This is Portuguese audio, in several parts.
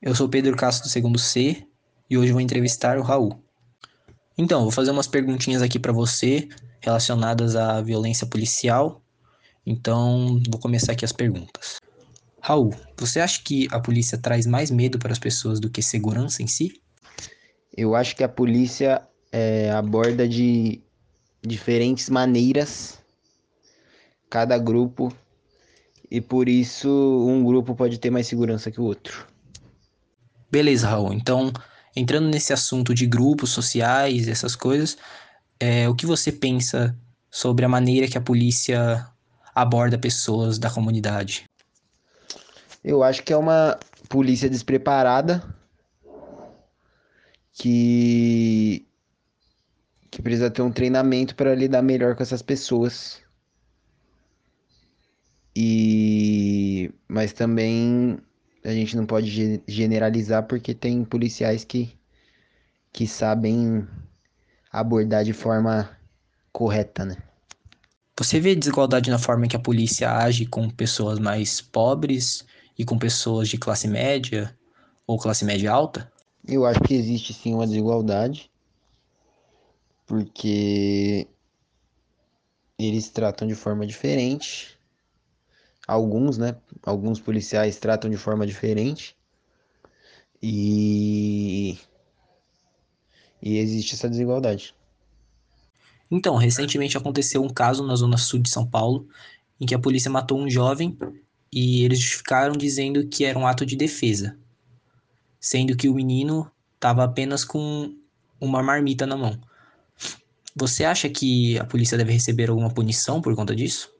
Eu sou Pedro Castro do segundo C e hoje vou entrevistar o Raul. Então, vou fazer umas perguntinhas aqui para você relacionadas à violência policial. Então, vou começar aqui as perguntas. Raul, você acha que a polícia traz mais medo para as pessoas do que segurança em si? Eu acho que a polícia é, aborda de diferentes maneiras cada grupo e por isso um grupo pode ter mais segurança que o outro. Beleza, Raul. Então, entrando nesse assunto de grupos sociais, essas coisas, é, o que você pensa sobre a maneira que a polícia aborda pessoas da comunidade? Eu acho que é uma polícia despreparada que que precisa ter um treinamento para lidar melhor com essas pessoas. E mas também a gente não pode generalizar porque tem policiais que que sabem abordar de forma correta, né? Você vê desigualdade na forma que a polícia age com pessoas mais pobres e com pessoas de classe média ou classe média alta? Eu acho que existe sim uma desigualdade, porque eles tratam de forma diferente. Alguns, né? Alguns policiais tratam de forma diferente. E e existe essa desigualdade. Então, recentemente aconteceu um caso na zona sul de São Paulo em que a polícia matou um jovem e eles justificaram dizendo que era um ato de defesa, sendo que o menino estava apenas com uma marmita na mão. Você acha que a polícia deve receber alguma punição por conta disso?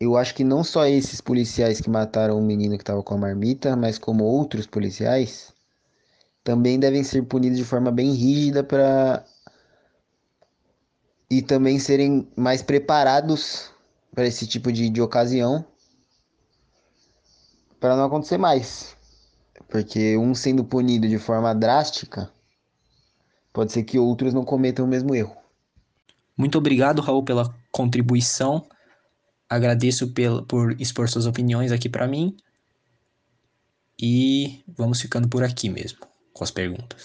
Eu acho que não só esses policiais que mataram o menino que estava com a marmita, mas como outros policiais também devem ser punidos de forma bem rígida para e também serem mais preparados para esse tipo de, de ocasião para não acontecer mais. Porque um sendo punido de forma drástica, pode ser que outros não cometam o mesmo erro. Muito obrigado, Raul, pela contribuição. Agradeço pela, por expor suas opiniões aqui para mim. E vamos ficando por aqui mesmo com as perguntas.